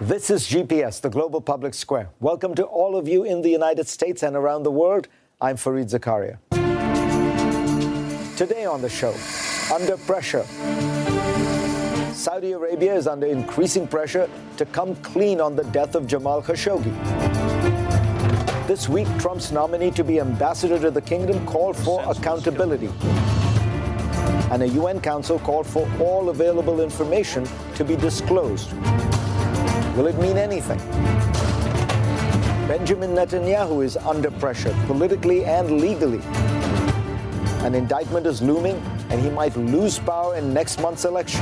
This is GPS, the Global Public Square. Welcome to all of you in the United States and around the world. I'm Fareed Zakaria. Today on the show, under pressure. Saudi Arabia is under increasing pressure to come clean on the death of Jamal Khashoggi. This week, Trump's nominee to be ambassador to the kingdom called for accountability. And a UN council called for all available information to be disclosed. Will it mean anything? Benjamin Netanyahu is under pressure, politically and legally. An indictment is looming, and he might lose power in next month's election.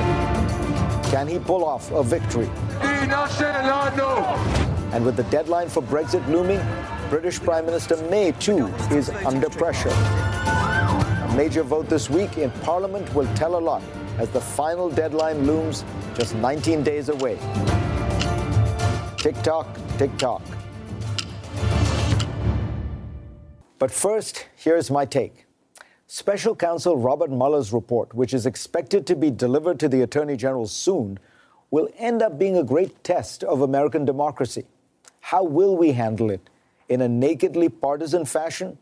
Can he pull off a victory? And with the deadline for Brexit looming, British Prime Minister May, too, is under pressure. Major vote this week in Parliament will tell a lot as the final deadline looms just 19 days away. Tick tock, tick tock. But first, here's my take. Special counsel Robert Mueller's report, which is expected to be delivered to the Attorney General soon, will end up being a great test of American democracy. How will we handle it? In a nakedly partisan fashion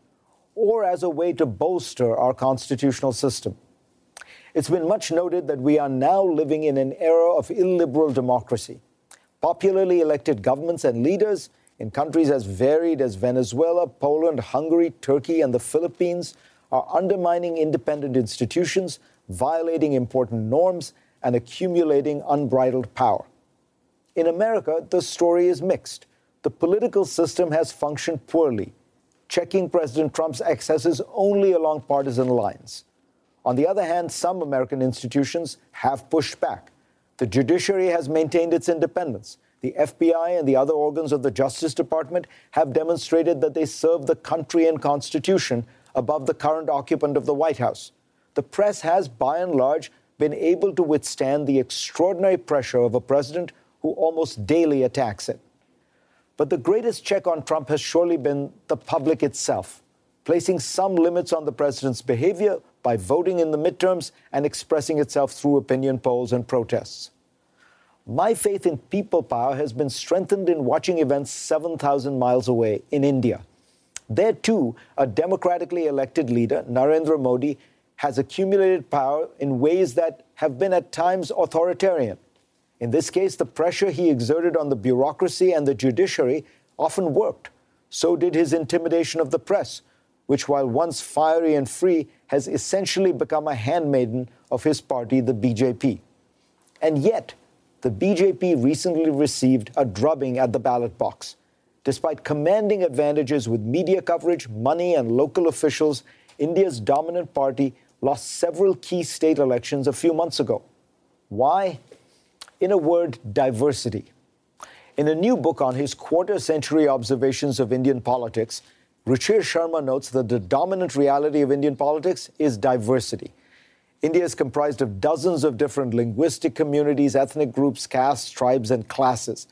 or as a way to bolster our constitutional system? It's been much noted that we are now living in an era of illiberal democracy. Popularly elected governments and leaders in countries as varied as Venezuela, Poland, Hungary, Turkey, and the Philippines are undermining independent institutions, violating important norms, and accumulating unbridled power. In America, the story is mixed. The political system has functioned poorly, checking President Trump's excesses only along partisan lines. On the other hand, some American institutions have pushed back. The judiciary has maintained its independence. The FBI and the other organs of the Justice Department have demonstrated that they serve the country and Constitution above the current occupant of the White House. The press has, by and large, been able to withstand the extraordinary pressure of a president who almost daily attacks it. But the greatest check on Trump has surely been the public itself, placing some limits on the president's behavior by voting in the midterms and expressing itself through opinion polls and protests. My faith in people power has been strengthened in watching events 7,000 miles away in India. There, too, a democratically elected leader, Narendra Modi, has accumulated power in ways that have been at times authoritarian. In this case, the pressure he exerted on the bureaucracy and the judiciary often worked. So did his intimidation of the press, which, while once fiery and free, has essentially become a handmaiden of his party, the BJP. And yet, the BJP recently received a drubbing at the ballot box. Despite commanding advantages with media coverage, money, and local officials, India's dominant party lost several key state elections a few months ago. Why? In a word, diversity. In a new book on his quarter century observations of Indian politics, Ruchir Sharma notes that the dominant reality of Indian politics is diversity. India is comprised of dozens of different linguistic communities, ethnic groups, castes, tribes, and classes.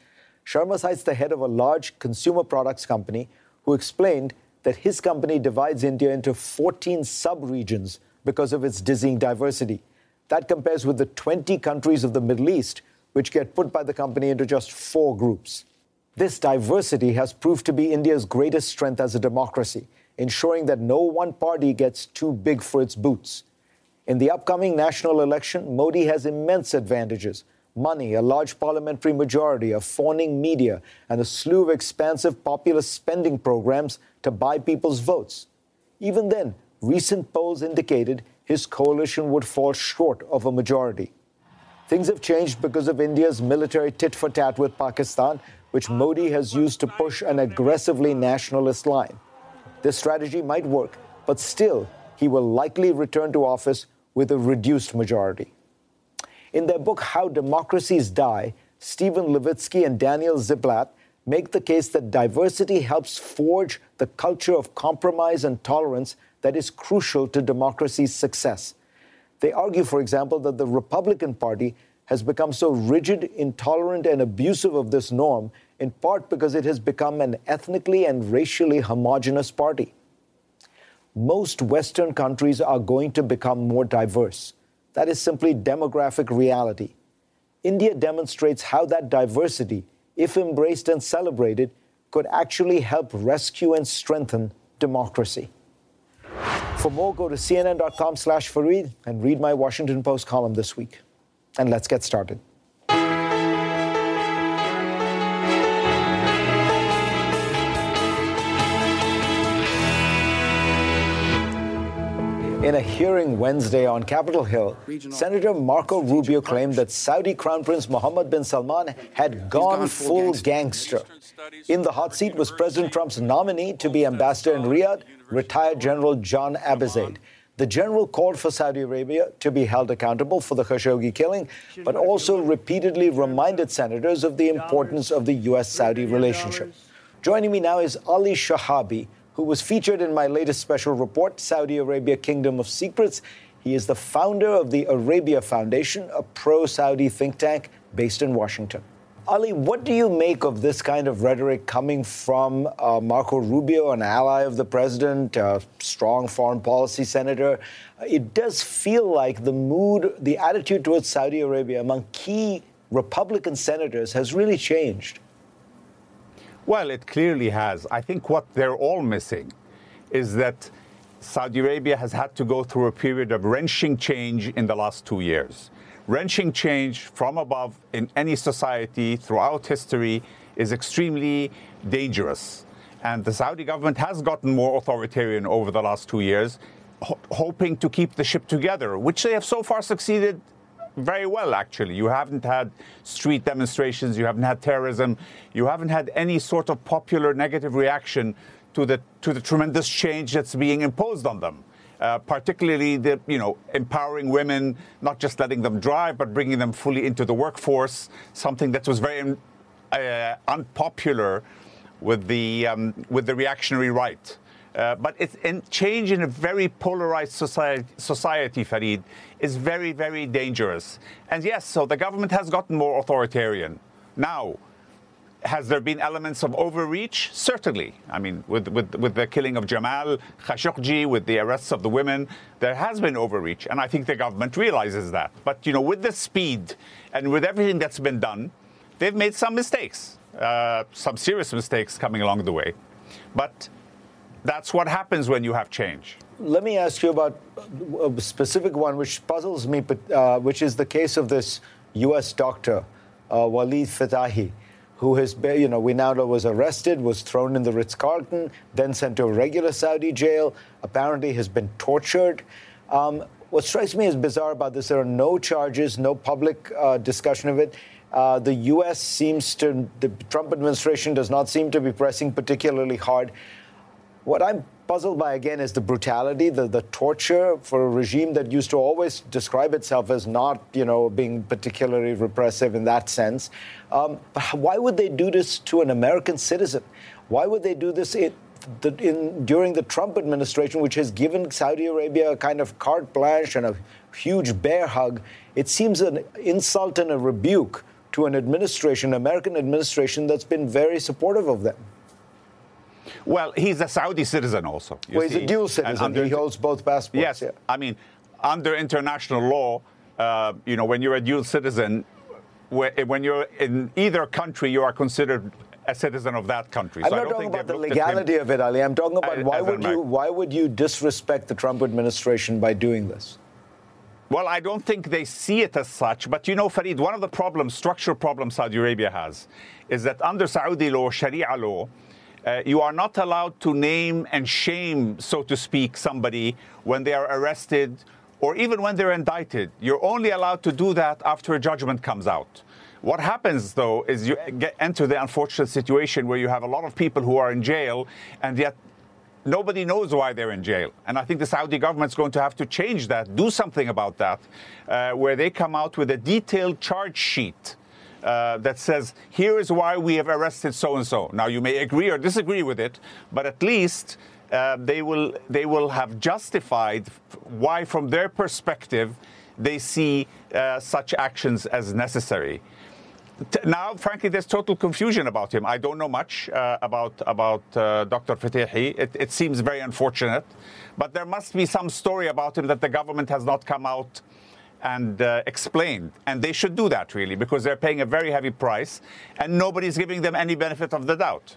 Sharma cites the head of a large consumer products company who explained that his company divides India into 14 sub regions because of its dizzying diversity. That compares with the 20 countries of the Middle East, which get put by the company into just four groups. This diversity has proved to be India's greatest strength as a democracy, ensuring that no one party gets too big for its boots. In the upcoming national election, Modi has immense advantages money, a large parliamentary majority, a fawning media, and a slew of expansive populist spending programs to buy people's votes. Even then, recent polls indicated his coalition would fall short of a majority. Things have changed because of India's military tit for tat with Pakistan, which Modi has used to push an aggressively nationalist line. This strategy might work, but still, he will likely return to office with a reduced majority. In their book, How Democracies Die, Steven Levitsky and Daniel Ziblatt make the case that diversity helps forge the culture of compromise and tolerance that is crucial to democracy's success. They argue, for example, that the Republican Party has become so rigid, intolerant, and abusive of this norm, in part because it has become an ethnically and racially homogenous party. Most Western countries are going to become more diverse. That is simply demographic reality. India demonstrates how that diversity, if embraced and celebrated, could actually help rescue and strengthen democracy. For more, go to cnn.com slash Fareed and read my Washington Post column this week. And let's get started. In a hearing Wednesday on Capitol Hill, Senator Marco Rubio claimed that Saudi Crown Prince Mohammed bin Salman had gone, gone full, full gangster. gangster. In the hot seat was President Trump's nominee to be ambassador in Riyadh, retired General John Abizaid. The general called for Saudi Arabia to be held accountable for the Khashoggi killing, but also repeatedly reminded senators of the importance of the U.S. Saudi relationship. Joining me now is Ali Shihabi who was featured in my latest special report, Saudi Arabia Kingdom of Secrets. He is the founder of the Arabia Foundation, a pro Saudi think tank based in Washington. Ali, what do you make of this kind of rhetoric coming from uh, Marco Rubio, an ally of the president, a strong foreign policy senator? It does feel like the mood, the attitude towards Saudi Arabia among key Republican senators has really changed. Well, it clearly has. I think what they're all missing is that Saudi Arabia has had to go through a period of wrenching change in the last two years. Wrenching change from above in any society throughout history is extremely dangerous. And the Saudi government has gotten more authoritarian over the last two years, ho- hoping to keep the ship together, which they have so far succeeded very well, actually. You haven't had street demonstrations, you haven't had terrorism, you haven't had any sort of popular negative reaction to the, to the tremendous change that's being imposed on them. Uh, particularly the you know empowering women, not just letting them drive, but bringing them fully into the workforce. Something that was very uh, unpopular with the um, with the reactionary right. Uh, but it's in change in a very polarized society, society, Fareed, is very, very dangerous. And yes, so the government has gotten more authoritarian. Now, has there been elements of overreach? Certainly. I mean, with, with, with the killing of Jamal Khashoggi, with the arrests of the women, there has been overreach. And I think the government realizes that. But, you know, with the speed and with everything that's been done, they've made some mistakes, uh, some serious mistakes coming along the way. But that's what happens when you have change. Let me ask you about a specific one which puzzles me, uh, which is the case of this U.S. doctor, uh, Walid Fitaihi, who has, been, you know, we now know was arrested, was thrown in the Ritz Carlton, then sent to a regular Saudi jail, apparently has been tortured. Um, what strikes me as bizarre about this, there are no charges, no public uh, discussion of it. Uh, the U.S. seems to, the Trump administration does not seem to be pressing particularly hard. What I'm puzzled by again is the brutality, the, the torture for a regime that used to always describe itself as not, you know, being particularly repressive in that sense. Um, but why would they do this to an American citizen? Why would they do this in, in, during the Trump administration, which has given Saudi Arabia a kind of carte blanche and a huge bear hug? It seems an insult and a rebuke to an administration, American administration, that's been very supportive of them. Well, he's a Saudi citizen also. Well, he's see. a dual citizen. Under, he holds both passports. Yes. Yeah. I mean, under international law, uh, you know, when you're a dual citizen, when you're in either country, you are considered a citizen of that country. I'm so not talking about the legality of it, Ali. I'm talking about why would you why would you disrespect the Trump administration by doing this? Well, I don't think they see it as such. But you know, Fareed, one of the problems, structural problems Saudi Arabia has, is that under Saudi law, Sharia law, uh, you are not allowed to name and shame, so to speak, somebody when they are arrested or even when they're indicted. You're only allowed to do that after a judgment comes out. What happens, though, is you get enter the unfortunate situation where you have a lot of people who are in jail, and yet nobody knows why they're in jail. And I think the Saudi government's going to have to change that, do something about that, uh, where they come out with a detailed charge sheet. Uh, that says, here is why we have arrested so and so. Now, you may agree or disagree with it, but at least uh, they, will, they will have justified why, from their perspective, they see uh, such actions as necessary now, frankly, there's total confusion about him. I don't know much uh, about about uh, Dr. Fitaihi. It, it, seems very unfortunate, but there must be some story about him that the government has not come out and uh, explained, and they should do that really because they're paying a very heavy price, and nobody's giving them any benefit of the doubt.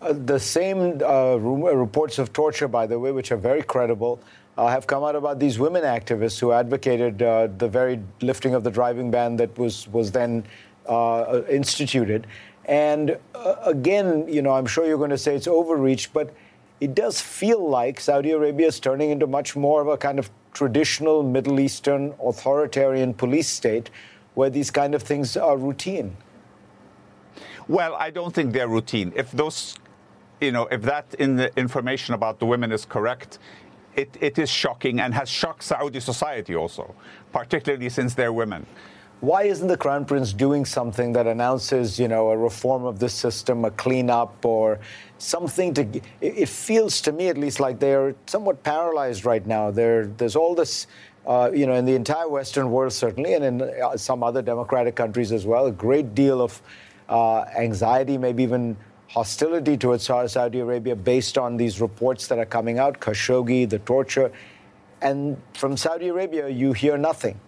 Uh, the same uh, reports of torture, by the way, which are very credible. Uh, have come out about these women activists who advocated uh, the very lifting of the driving ban that was was then uh, instituted. And uh, again, you know, I'm sure you're going to say it's overreach, but it does feel like Saudi Arabia is turning into much more of a kind of traditional Middle Eastern authoritarian police state where these kind of things are routine. Well, I don't think they're routine. If those, you know, if that in the information about the women is correct, it, it is shocking and has shocked Saudi society also, particularly since they're women why isn't the crown prince doing something that announces, you know, a reform of the system, a cleanup, or something to? It feels to me, at least, like they're somewhat paralyzed right now. There, there's all this. Uh, you know, in the entire Western world, certainly, and in uh, some other democratic countries as well, a great deal of uh, anxiety, maybe even hostility towards Saudi Arabia based on these reports that are coming out, Khashoggi, the torture. And from Saudi Arabia, you hear nothing.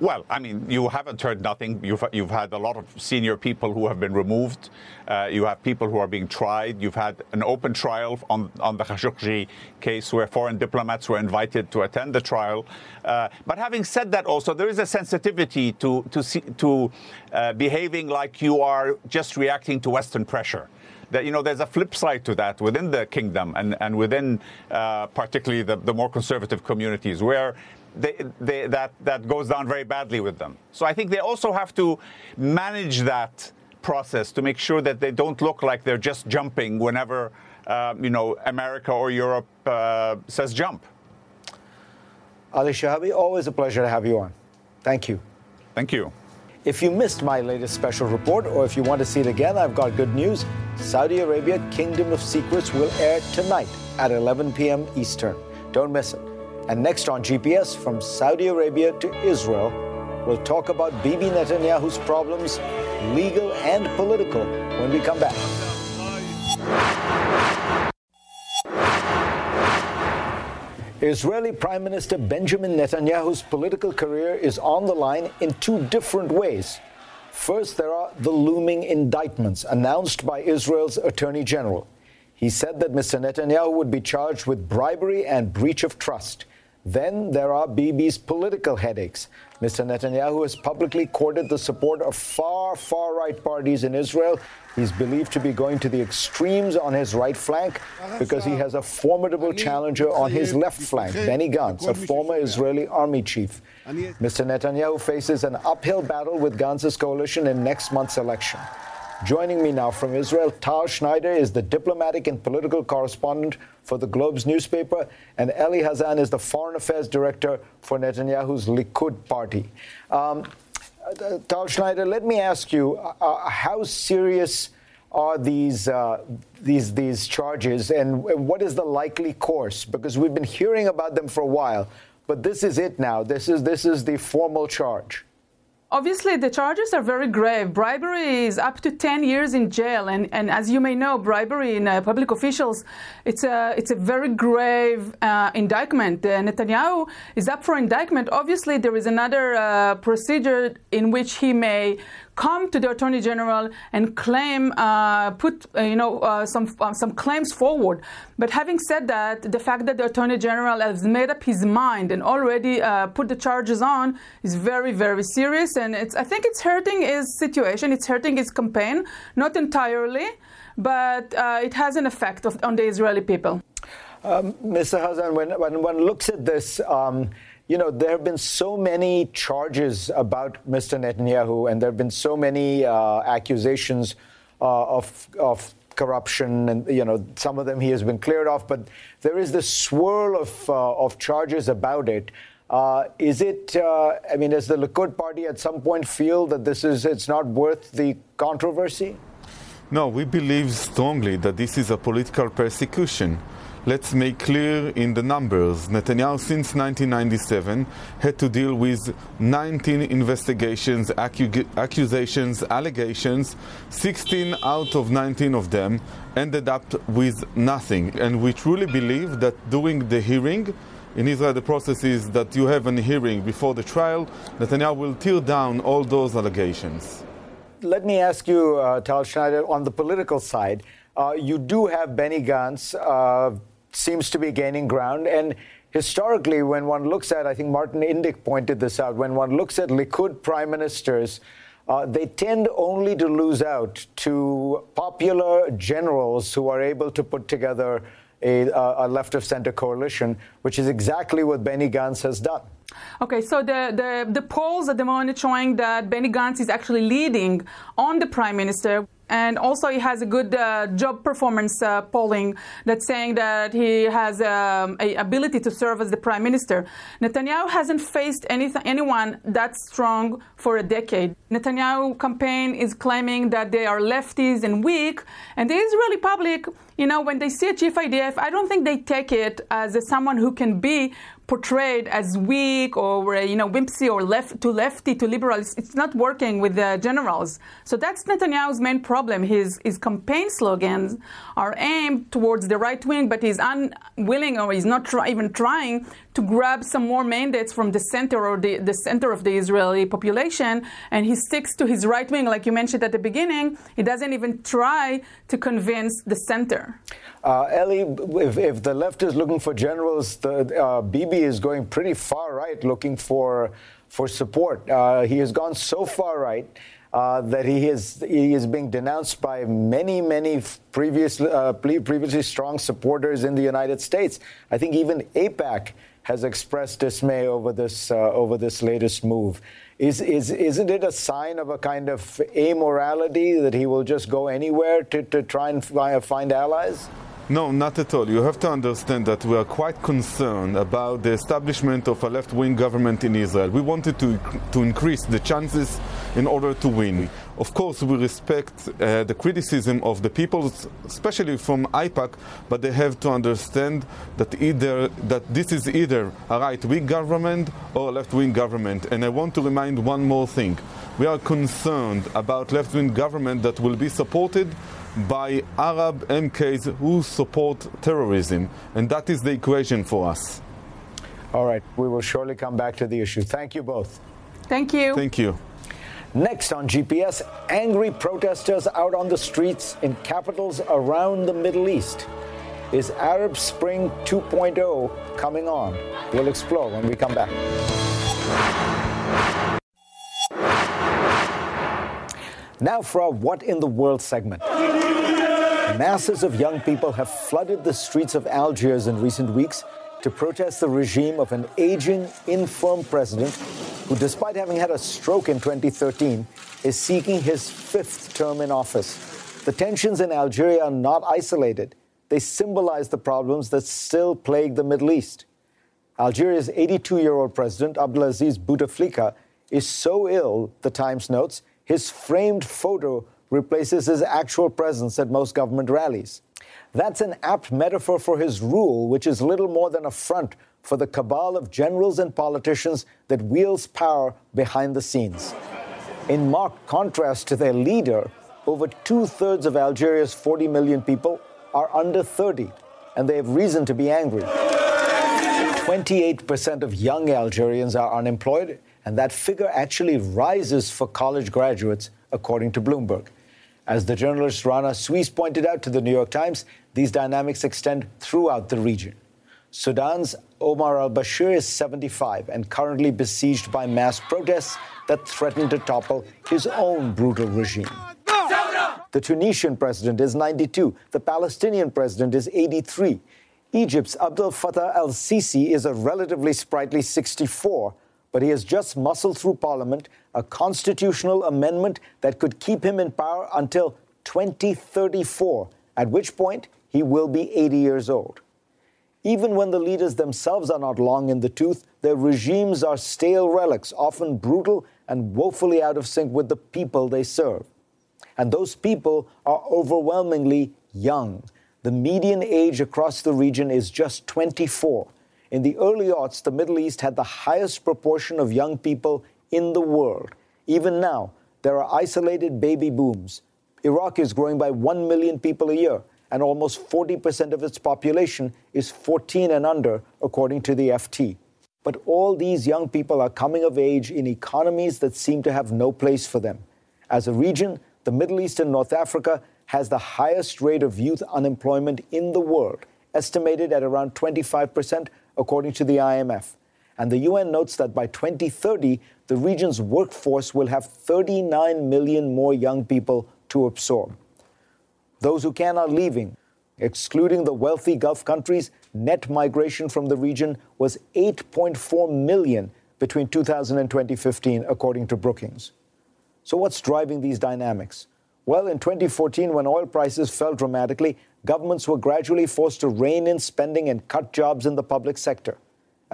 Well, I mean, you haven't heard nothing. You've, you've had a lot of senior people who have been removed. Uh, you have people who are being tried. You've had an open trial on, on the Khashoggi case where foreign diplomats were invited to attend the trial. Uh, but having said that, also, there is a sensitivity to, to, see, to uh, behaving like you are just reacting to Western pressure that you know there's a flip side to that within the kingdom and and within uh, particularly the, the more conservative communities where they, they, that, that goes down very badly with them. So I think they also have to manage that process to make sure that they don't look like they're just jumping whenever, uh, you know, America or Europe uh, says jump. Ali Shihabi, always a pleasure to have you on. Thank you. Thank you. If you missed my latest special report, or if you want to see it again, I've got good news. Saudi Arabia Kingdom of Secrets will air tonight at 11 p.m. Eastern. Don't miss it. And next on GPS, from Saudi Arabia to Israel, we'll talk about Bibi Netanyahu's problems, legal and political, when we come back. Israeli Prime Minister Benjamin Netanyahu's political career is on the line in two different ways. First, there are the looming indictments announced by Israel's Attorney General. He said that Mr. Netanyahu would be charged with bribery and breach of trust. Then there are Bibi's political headaches. Mr. Netanyahu has publicly courted the support of far, far right parties in Israel. He's believed to be going to the extremes on his right flank because he has a formidable challenger on his left flank, Benny Gantz, a former Israeli army chief. Mr. Netanyahu faces an uphill battle with Gantz's coalition in next month's election. Joining me now from Israel, Tal Schneider is the diplomatic and political correspondent for the Globes newspaper, and Eli Hazan is the foreign affairs director for Netanyahu's Likud party. Um, Tal Schneider, let me ask you, uh, uh, how serious are these uh, these these charges, and what is the likely course? Because we've been hearing about them for a while, but this is it now. This is this is the formal charge. Obviously, the charges are very grave. Bribery is up to 10 years in jail, and, and as you may know, bribery in uh, public officials, it's a it's a very grave uh, indictment. Uh, Netanyahu is up for indictment. Obviously, there is another uh, procedure in which he may come to the attorney general and claim, uh, put uh, you know uh, some uh, some claims forward. But having said that, the fact that the attorney general has made up his mind and already put the charges on is very very serious, and it's I think it's hurting his situation. It's hurting his campaign, not entirely, but it has an effect of, on the Israeli people. Um, Mr. Hazan, when, when one looks at this. Um, you know, there have been so many charges about Mr. Netanyahu, and there have been so many uh, accusations uh, of, of corruption, and you know some of them he has been cleared off, but there is this swirl of uh, of charges about it. Uh, is it? Uh, I mean, does the Likud party at some point feel that this is it's not worth the controversy? No, we believe strongly that this is a political persecution. Let's make clear in the numbers. Netanyahu, since 1997, had to deal with 19 investigations, acu- accusations, allegations. 16 out of 19 of them ended up with nothing. And we truly believe that during the hearing, in Israel, the process is that you have a hearing before the trial. Netanyahu will tear down all those allegations. Let me ask you, uh, Tal Schneider, on the political side, uh, you do have Benny Gantz. Uh, seems to be gaining ground. And historically, when one looks at, I think Martin Indyk pointed this out, when one looks at Likud prime ministers, uh, they tend only to lose out to popular generals who are able to put together a, a left of center coalition, which is exactly what Benny Gantz has done. Okay, so the, the, the polls at the moment showing that Benny Gantz is actually leading on the prime minister and also he has a good uh, job performance uh, polling that's saying that he has um, a ability to serve as the prime minister. Netanyahu hasn't faced anything, anyone that strong for a decade. Netanyahu campaign is claiming that they are lefties and weak, and the Israeli public, you know, when they see a chief IDF, I don't think they take it as a, someone who can be portrayed as weak or uh, you know wimpy or left to lefty to liberal. It's, it's, not working with the generals. So that's Netanyahu's main problem. His his campaign slogans are aimed towards the right wing, but he's unwilling or he's not try, even trying to grab some more mandates from the center or the, the center of the Israeli population, and he sticks to his right wing, like you mentioned at the beginning. He doesn't even try to convince the center. Uh, Eli, if, if, the left is looking for generals, the, uh, Bibi is going pretty far right, looking for for support. Uh, he has gone so far right. Uh, that he is he is being denounced by many many previous uh, previously strong supporters in the United States. I think even AIPAC has expressed dismay over this uh, over this latest move. Is, is, isn't it a sign of a kind of amorality that he will just go anywhere to, to try and find allies? No, not at all. You have to understand that we are quite concerned about the establishment of a left wing government in Israel. We wanted to, to increase the chances in order to win. Of course, we respect uh, the criticism of the people, especially from AIPAC, but they have to understand that either that this is either a right wing government or a left wing government. And I want to remind one more thing. We are concerned about left wing government that will be supported by Arab MKs who support terrorism. And that is the equation for us. All right. We will surely come back to the issue. Thank you both. Thank you. Thank you. Next on GPS, angry protesters out on the streets in capitals around the Middle East. Is Arab Spring 2.0 coming on? We'll explore when we come back. Now for our What in the World segment. Masses of young people have flooded the streets of Algiers in recent weeks to protest the regime of an aging, infirm president who, despite having had a stroke in 2013, is seeking his fifth term in office. The tensions in Algeria are not isolated. They symbolize the problems that still plague the Middle East. Algeria's 82 year old president, Abdelaziz Bouteflika, is so ill, the Times notes, his framed photo replaces his actual presence at most government rallies. That's an apt metaphor for his rule, which is little more than a front for the cabal of generals and politicians that wields power behind the scenes. In marked contrast to their leader, over two thirds of Algeria's 40 million people are under 30, and they have reason to be angry. 28% of young Algerians are unemployed, and that figure actually rises for college graduates, according to Bloomberg. As the journalist Rana Sweis pointed out to the New York Times, these dynamics extend throughout the region. Sudan's Omar al Bashir is 75 and currently besieged by mass protests that threaten to topple his own brutal regime. The Tunisian president is 92. The Palestinian president is 83. Egypt's Abdel Fattah al Sisi is a relatively sprightly 64 but he has just muscled through Parliament a constitutional amendment that could keep him in power until 2034, at which point he will be 80 years old. Even when the leaders themselves are not long in the tooth, their regimes are stale relics, often brutal and woefully out of sync with the people they serve. And those people are overwhelmingly young. The median age across the region is just 24. In the early aughts, the Middle East had the highest proportion of young people in the world. Even now, there are isolated baby booms. Iraq is growing by 1 million people a year, and almost 40% of its population is 14 and under, according to the FT. But all these young people are coming of age in economies that seem to have no place for them. As a region, the Middle East and North Africa has the highest rate of youth unemployment in the world, estimated at around 25%, according to the IMF. And the UN notes that by 2030, the region's workforce will have 39 million more young people to absorb. Those who can are leaving. Excluding the wealthy Gulf countries, net migration from the region was 8.4 million between 2000 and 2015, according to Brookings. So, what's driving these dynamics? Well, in 2014, when oil prices fell dramatically, governments were gradually forced to rein in spending and cut jobs in the public sector.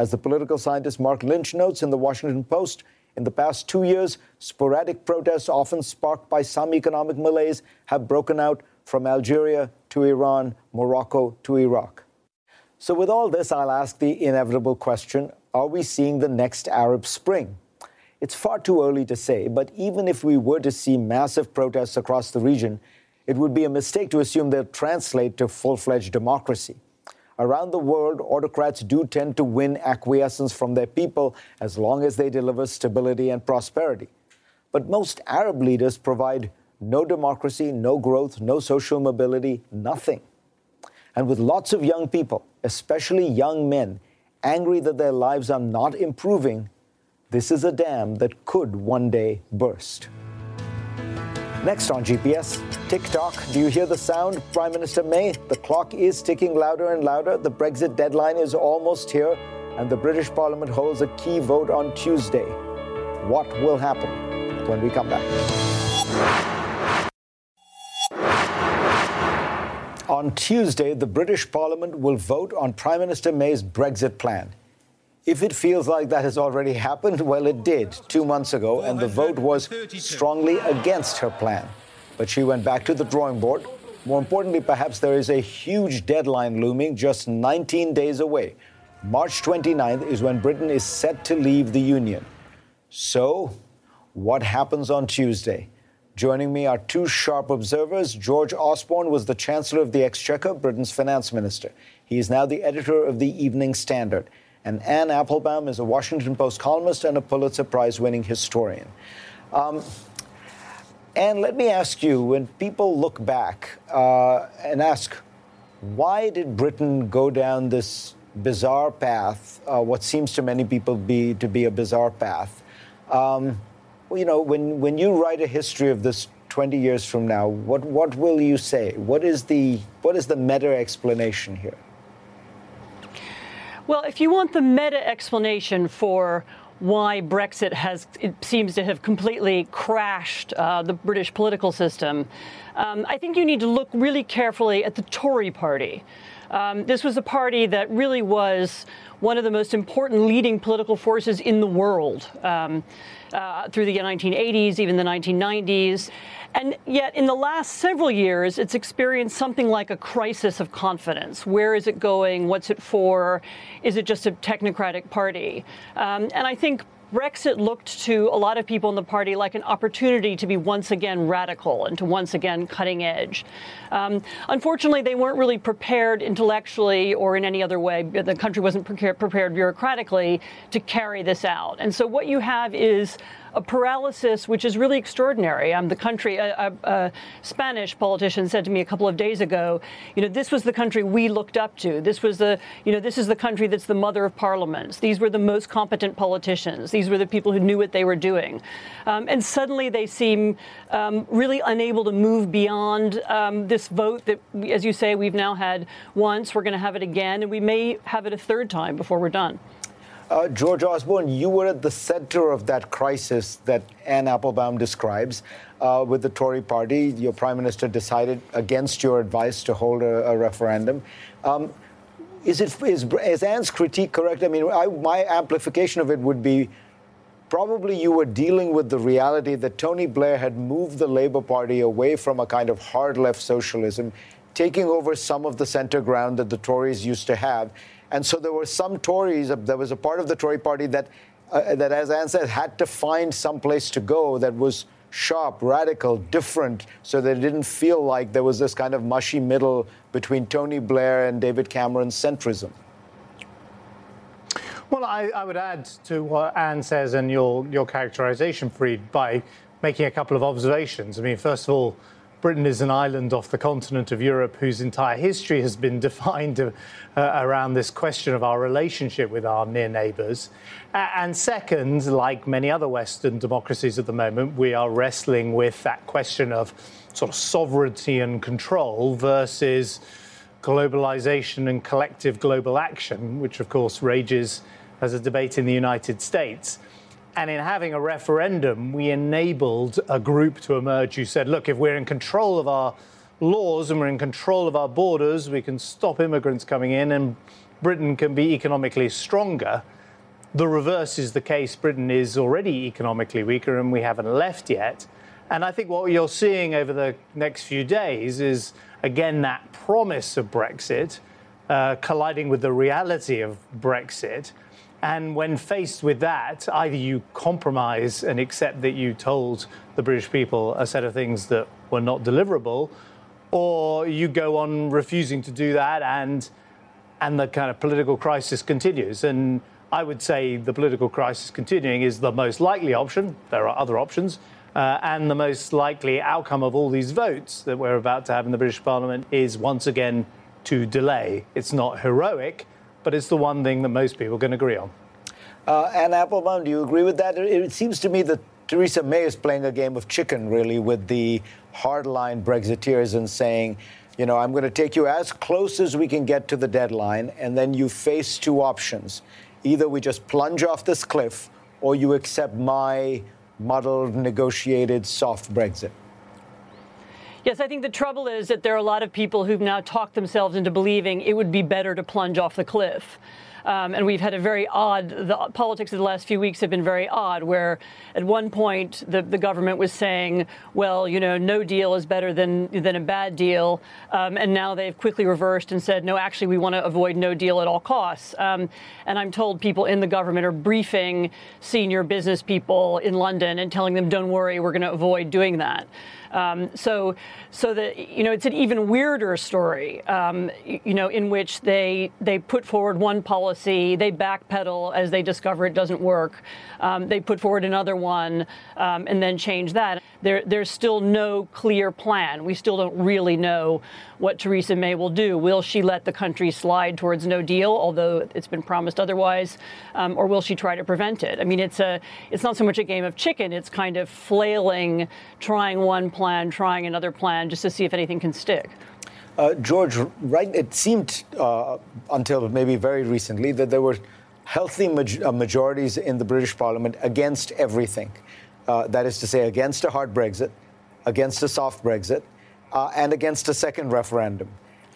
As the political scientist Marc Lynch notes in the Washington Post, in the past two years, sporadic protests, often sparked by some economic malaise, have broken out from Algeria to Iran, Morocco to Iraq. So, with all this, I'll ask the inevitable question Are we seeing the next Arab Spring? It's far too early to say, but even if we were to see massive protests across the region, it would be a mistake to assume they'll translate to full fledged democracy. Around the world, autocrats do tend to win acquiescence from their people as long as they deliver stability and prosperity. But most Arab leaders provide no democracy, no growth, no social mobility, nothing. And with lots of young people, especially young men, angry that their lives are not improving, this is a dam that could one day burst. Next on GPS, Tick tock. Do you hear the sound, Prime Minister May? The clock is ticking louder and louder. The Brexit deadline is almost here, and the British Parliament holds a key vote on Tuesday. What will happen when we come back? On Tuesday, the British Parliament will vote on Prime Minister May's Brexit plan. If it feels like that has already happened, well, it did two months ago, and the vote was strongly against her plan. But she went back to the drawing board. More importantly, perhaps there is a huge deadline looming just 19 days away. March 29th is when Britain is set to leave the Union. So, what happens on Tuesday? Joining me are two sharp observers. George Osborne was the Chancellor of the Exchequer, Britain's finance minister. He is now the editor of the Evening Standard. And Anne Applebaum is a Washington Post columnist and a Pulitzer Prize winning historian. Um, and let me ask you when people look back uh, and ask, why did Britain go down this bizarre path, uh, what seems to many people be to be a bizarre path? Um, you know, when, when you write a history of this 20 years from now, what, what will you say? What is the, what is the meta explanation here? Well, if you want the meta explanation for why Brexit has, it seems to have completely crashed uh, the British political system, um, I think you need to look really carefully at the Tory party. Um, this was a party that really was one of the most important leading political forces in the world um, uh, through the 1980s, even the 1990s. And yet, in the last several years, it's experienced something like a crisis of confidence. Where is it going? What's it for? Is it just a technocratic party? Um, and I think Brexit looked to a lot of people in the party like an opportunity to be once again radical and to once again cutting edge. Um, unfortunately, they weren't really prepared intellectually or in any other way. The country wasn't prepared bureaucratically to carry this out. And so what you have is a paralysis which is really extraordinary. Um, the country, a, a, a, Spanish politician said to me a couple of days ago, you know, this was the country we looked up to. This was the, you know, this is the country that's the mother of parliaments. These were the most competent politicians. These were the people who knew what they were doing. Um, and suddenly they seem um, really unable to move beyond um, this vote that, as you say, we've now had once. We're going to have it again, and we may have it a third time before we're done. Uh, George Osborne, you were at the center of that crisis that Anne Applebaum describes uh, with the Tory party. Your prime minister decided against your advice to hold a, a referendum. Um, is, it, is, is Anne's critique correct? I mean, I, my amplification of it would be probably you were dealing with the reality that Tony Blair had moved the Labour Party away from a kind of hard left socialism, taking over some of the centre ground that the Tories used to have. And so there were some Tories, uh, there was a part of the Tory party that, uh, that as Anne said, had to find some place to go that was sharp, radical, different, so that it didn't feel like there was this kind of mushy middle between Tony Blair and David Cameron's centrism. Well, I, I, would add to what Anne says and your, your characterization, Fareed, by making a couple of observations. I mean, first of all, Britain is an island off the continent of Europe whose entire history has been defined uh, around this question of our relationship with our near neighbours. And second, like many other Western democracies at the moment, we are wrestling with that question of sort of sovereignty and control versus globalization and collective global action, which of course rages as a debate in the United States. And in having a referendum, we enabled a group to emerge who said, look, if we're in control of our laws and we're in control of our borders, we can stop immigrants coming in and Britain can be economically stronger. The reverse is the case. Britain is already economically weaker and we haven't left yet. And I think what you're seeing over the next few days is, again, that promise of Brexit uh, colliding with the reality of Brexit. And when faced with that, either you compromise and accept that you told the British people a set of things that were not deliverable, or you go on refusing to do that and and the kind of political crisis continues. And I would say the political crisis continuing is the most likely option. There are other options. Uh, and the most likely outcome of all these votes that we're about to have in the British Parliament is once again to delay. It's not heroic, but it's the one thing that most people can agree on. Uh, Anne Applebaum, do you agree with that? It seems to me that Theresa May is playing a game of chicken, really, with the hardline Brexiteers and saying, you know, I'm going to take you as close as we can get to the deadline, and then you face two options. Either we just plunge off this cliff, or you accept my muddled, negotiated, soft Brexit. Yes, I think the trouble is that there are a lot of people who've now talked themselves into believing it would be better to plunge off the cliff. Um, and we've had a very odd, the politics of the last few weeks have been very odd, where at one point the, the government was saying, well, you know, no deal is better than, than a bad deal. Um, and now they've quickly reversed and said, no, actually, we want to avoid no deal at all costs. Um, and I'm told people in the government are briefing senior business people in London and telling them, don't worry, we're going to avoid doing that. Um, so, so that you know, it's an even weirder story. Um, you know, in which they they put forward one policy, they backpedal as they discover it doesn't work. Um, they put forward another one, um, and then change that. There, there's still no clear plan. We still don't really know what Theresa May will do. Will she let the country slide towards no deal, although it's been promised otherwise, um, or will she try to prevent it? I mean, it's a it's not so much a game of chicken. It's kind of flailing, trying one plan, trying another plan, just to see if anything can stick. Uh, George, right? It seemed uh, until maybe very recently that there were healthy ma- uh, majorities in the British Parliament against everything. Uh, that is to say, against a hard Brexit, against a soft Brexit, uh, and against a second referendum.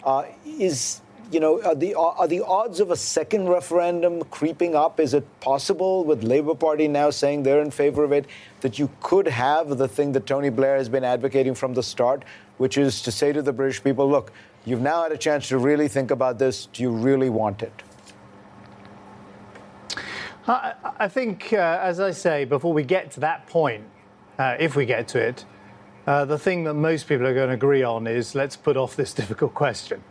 Uh, is you know, are the, are the odds of a second referendum creeping up? Is it possible, with Labour Party now saying they're in favor of it, that you could have the thing that Tony Blair has been advocating from the start, which is to say to the British people, look, you've now had a chance to really think about this. Do you really want it? I, I think, uh, as I say, before we get to that point, uh, if we get to it, uh, the thing that most people are going to agree on is let's put off this difficult question.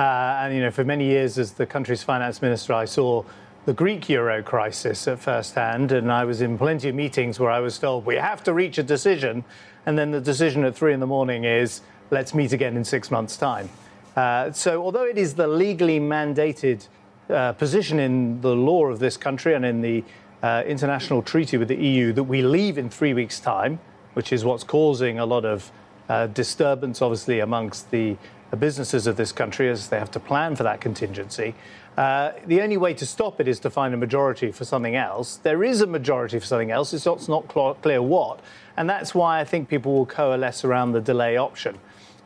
Uh, and, you know, for many years as the country's finance minister, I saw the Greek euro crisis at first hand, and I was in plenty of meetings where I was told we have to reach a decision, and then the decision at three in the morning is let's meet again in six months' time. Uh, so, although it is the legally mandated uh, position in the law of this country and in the uh, international treaty with the EU that we leave in three weeks' time, which is what's causing a lot of uh, disturbance, obviously, amongst the businesses of this country as they have to plan for that contingency. Uh, the only way to stop it is to find a majority for something else. There is a majority for something else, it's not, it's not clear what. And that's why I think people will coalesce around the delay option.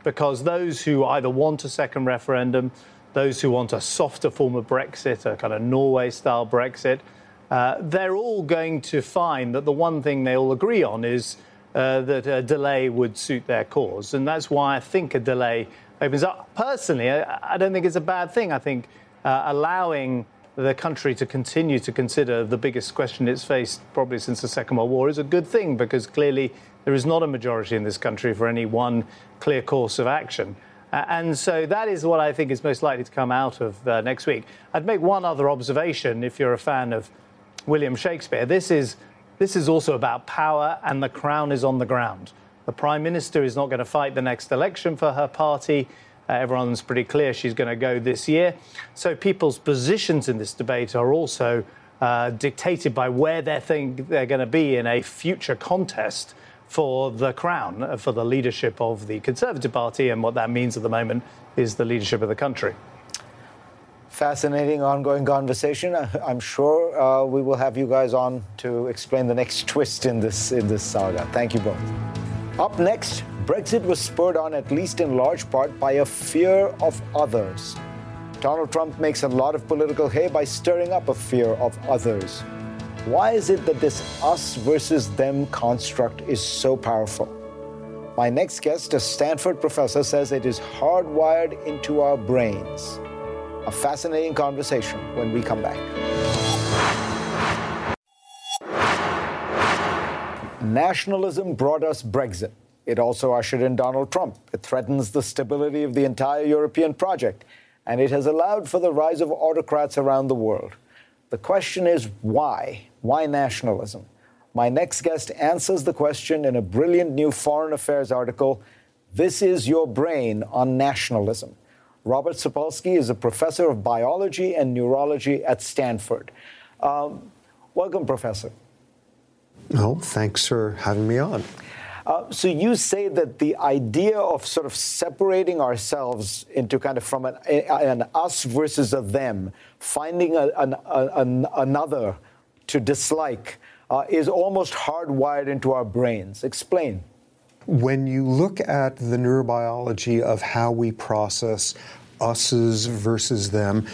Because those who either want a second referendum, those who want a softer form of Brexit, a kind of Norway style Brexit, uh, they're all going to find that the one thing they all agree on is uh, that a delay would suit their cause. And that's why I think a delay opens up. Personally, I, I don't think it's a bad thing. I think uh, allowing the country to continue to consider the biggest question it's faced probably since the Second World War is a good thing because clearly there is not a majority in this country for any one clear course of action. Uh, and so that is what I think is most likely to come out of uh, next week. I'd make one other observation if you're a fan of William Shakespeare. This is this is also about power, and the crown is on the ground. The Prime Minister is not going to fight the next election for her party. Uh, everyone's pretty clear she's going to go this year. So people's positions in this debate are also uh, dictated by where they think they're going to be in a future contest for the crown, uh, for the leadership of the Conservative Party. And what that means at the moment is the leadership of the country fascinating ongoing conversation. I'm sure uh, we will have you guys on to explain the next twist in this in this saga. Thank you both. Up next, Brexit was spurred on at least in large part by a fear of others. Donald Trump makes a lot of political hay by stirring up a fear of others. Why is it that this us versus them construct is so powerful? My next guest, a Stanford professor, says it is hardwired into our brains. A fascinating conversation when we come back. Nationalism brought us Brexit. It also ushered in Donald Trump. It threatens the stability of the entire European project, and it has allowed for the rise of autocrats around the world. The question is why? Why nationalism? My next guest answers the question in a brilliant new Foreign Affairs article This is Your Brain on Nationalism. Robert Sapolsky is a professor of biology and neurology at Stanford. Um, welcome, Professor. Well, thanks for having me on. Uh, so you say that the idea of sort of separating ourselves into kind of from an, an us versus a them, finding a, an, an, another to dislike, uh, is almost hardwired into our brains. Explain. When you look at the neurobiology of how we process us's versus them,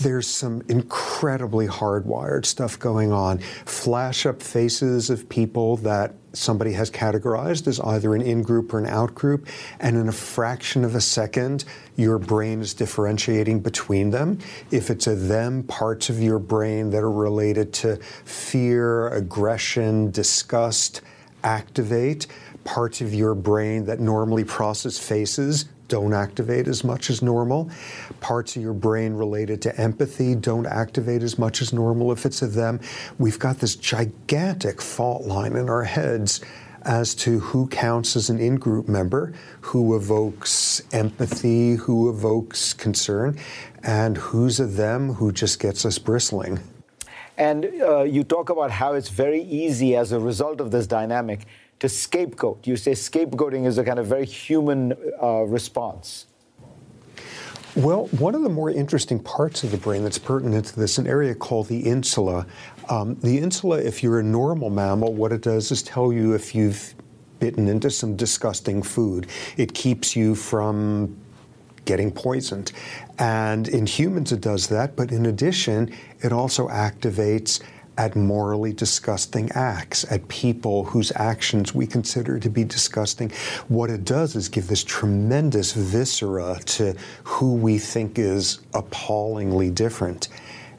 there's some incredibly hardwired stuff going on. Flash up faces of people that somebody has categorized as either an in group or an out group, and in a fraction of a second, your brain is differentiating between them. If it's a them, parts of your brain that are related to fear, aggression, disgust, activate parts of your brain that normally process faces don't activate as much as normal. Parts of your brain related to empathy don't activate as much as normal if it's a them. We've got this gigantic fault line in our heads as to who counts as an in group member, who evokes empathy, who evokes concern, and who's a them who just gets us bristling. And uh, you talk about how it's very easy as a result of this dynamic to scapegoat. You say scapegoating is a kind of very human uh, response. Well, one of the more interesting parts of the brain that's pertinent to this, an area called the insula. Um, the insula, if you're a normal mammal, what it does is tell you if you've bitten into some disgusting food. It keeps you from getting poisoned. And in humans, it does that, but in addition, it also activates at morally disgusting acts, at people whose actions we consider to be disgusting. What it does is give this tremendous viscera to who we think is appallingly different.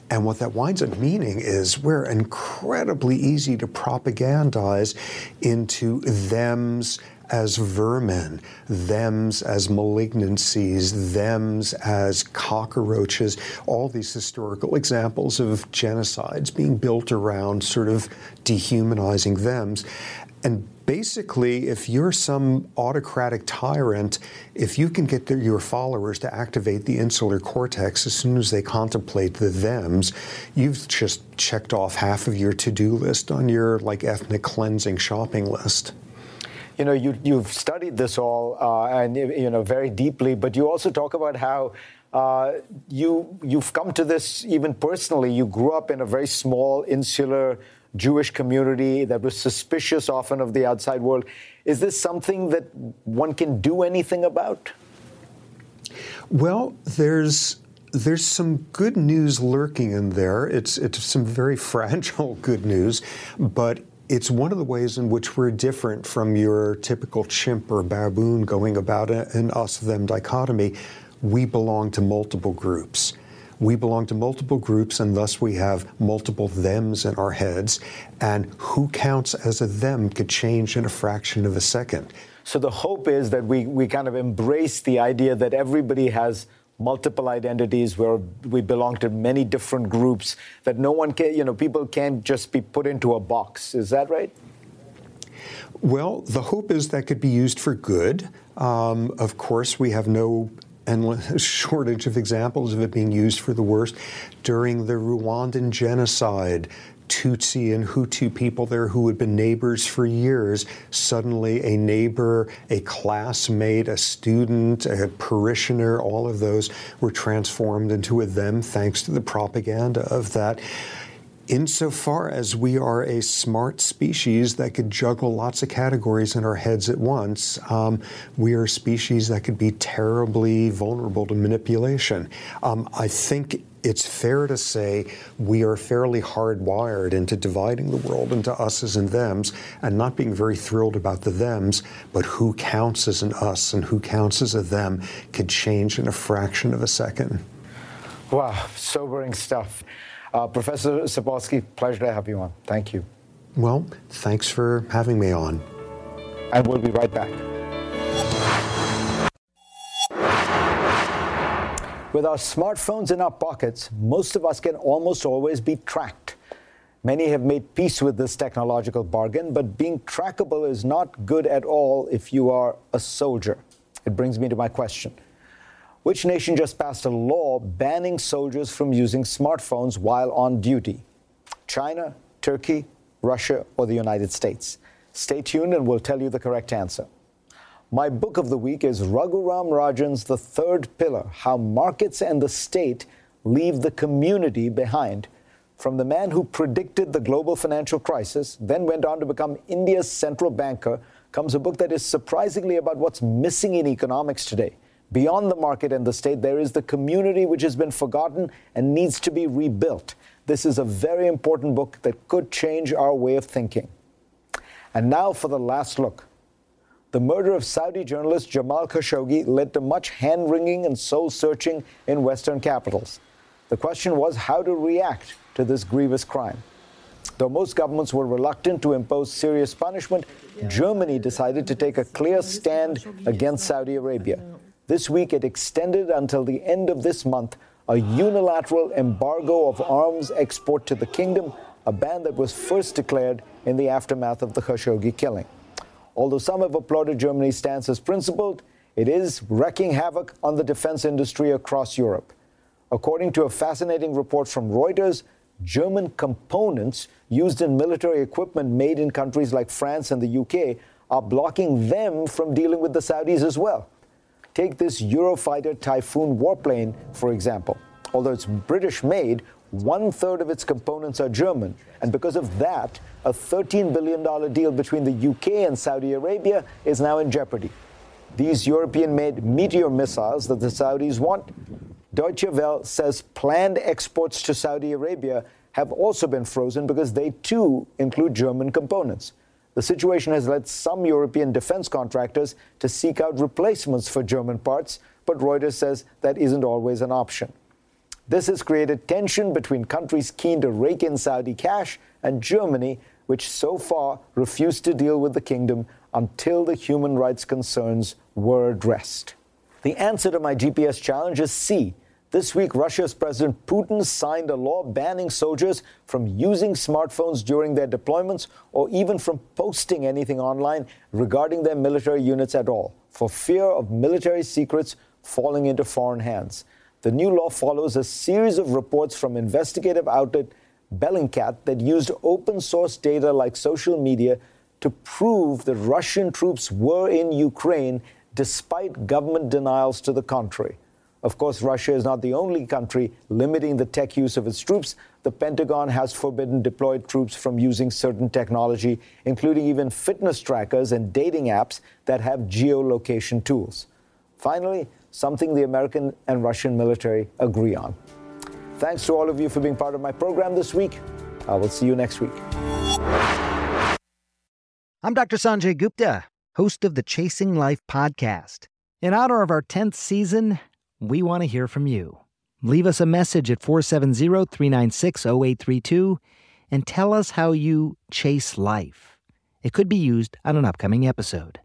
And what that winds up meaning is we're incredibly easy to propagandize into thems as vermin, thems as malignancies, thems as cockroaches, all these historical examples of genocides being built around sort of dehumanizing thems. And basically, if you're some autocratic tyrant, if you can get the, your followers to activate the insular cortex as soon as they contemplate the thems, you've just checked off half of your to-do list on your like ethnic cleansing shopping list you know, you, you've studied this all uh, and, you know, very deeply, but you also talk about how Uh, you you've come to this even personally. You grew up in a very small, insular Jewish community that was suspicious often of the outside world. Is this something that one can do anything about? Well, there's there's some good news lurking in there. It's it's some very fragile good news, but it's one of the ways in which we're different from your typical chimp or baboon going about an us them dichotomy. We belong to multiple groups. We belong to multiple groups, and thus we have multiple thems in our heads. And who counts as a them could change in a fraction of a second. So the hope is that we, we kind of embrace the idea that everybody has multiple identities where we belong to many different groups that no one can you know people can't just be put into a box. Is that right? Well the hope is that could be used for good. Um, of course we have no endless shortage of examples of it being used for the worst. During the Rwandan genocide Tutsi and Hutu people there who had been neighbors for years. Suddenly, a neighbor, a classmate, a student, a parishioner, all of those were transformed into a them thanks to the propaganda of that insofar as we are a smart species that could juggle lots of categories in our heads at once, um, we are a species that could be terribly vulnerable to manipulation. Um, I think it's fair to say we are fairly hardwired into dividing the world into us's and thems and not being very thrilled about the thems, but who counts as an us and who counts as a them could change in a fraction of a second. Wow, sobering stuff. Uh, Professor Sapolsky, pleasure to have you on. Thank you. Well, thanks for having me on. And we'll be right back. With our smartphones in our pockets, most of us can almost always be tracked. Many have made peace with this technological bargain, but being trackable is not good at all if you are a soldier. It brings me to my question Which nation just passed a law banning soldiers from using smartphones while on duty? China, Turkey, Russia, or the United States? Stay tuned and we'll tell you the correct answer. My book of the week is Raghuram Rajan's The Third Pillar How Markets and the State Leave the Community Behind. From the man who predicted the global financial crisis, then went on to become India's central banker, comes a book that is surprisingly about what's missing in economics today. Beyond the market and the state, there is the community which has been forgotten and needs to be rebuilt. This is a very important book that could change our way of thinking. And now for the last look. The murder of Saudi journalist Jamal Khashoggi led to much hand wringing and soul searching in Western capitals. The question was how to react to this grievous crime. Though most governments were reluctant to impose serious punishment, Germany decided to take a clear stand against Saudi Arabia. This week, it extended until the end of this month a unilateral embargo of arms export to the kingdom, a ban that was first declared in the aftermath of the Khashoggi killing. Although some have applauded Germany's stance as principled, it is wreaking havoc on the defense industry across Europe. According to a fascinating report from Reuters, German components used in military equipment made in countries like France and the UK are blocking them from dealing with the Saudis as well. Take this Eurofighter Typhoon warplane, for example. Although it's British made, one third of its components are German. And because of that, a $13 billion deal between the UK and Saudi Arabia is now in jeopardy. These European made Meteor missiles that the Saudis want, Deutsche Welle says planned exports to Saudi Arabia have also been frozen because they too include German components. The situation has led some European defense contractors to seek out replacements for German parts, but Reuters says that isn't always an option. This has created tension between countries keen to rake in Saudi cash and Germany, which so far refused to deal with the kingdom until the human rights concerns were addressed. The answer to my GPS challenge is C. This week, Russia's President Putin signed a law banning soldiers from using smartphones during their deployments or even from posting anything online regarding their military units at all, for fear of military secrets falling into foreign hands. The new law follows a series of reports from investigative outlet Bellingcat that used open source data like social media to prove that Russian troops were in Ukraine despite government denials to the contrary. Of course, Russia is not the only country limiting the tech use of its troops. The Pentagon has forbidden deployed troops from using certain technology, including even fitness trackers and dating apps that have geolocation tools. Finally, something the American and Russian military agree on. Thanks to all of you for being part of my program this week. I will see you next week. I'm Dr. Sanjay Gupta, host of the Chasing Life podcast. In honor of our 10th season, we want to hear from you. Leave us a message at 470 396 0832 and tell us how you chase life. It could be used on an upcoming episode.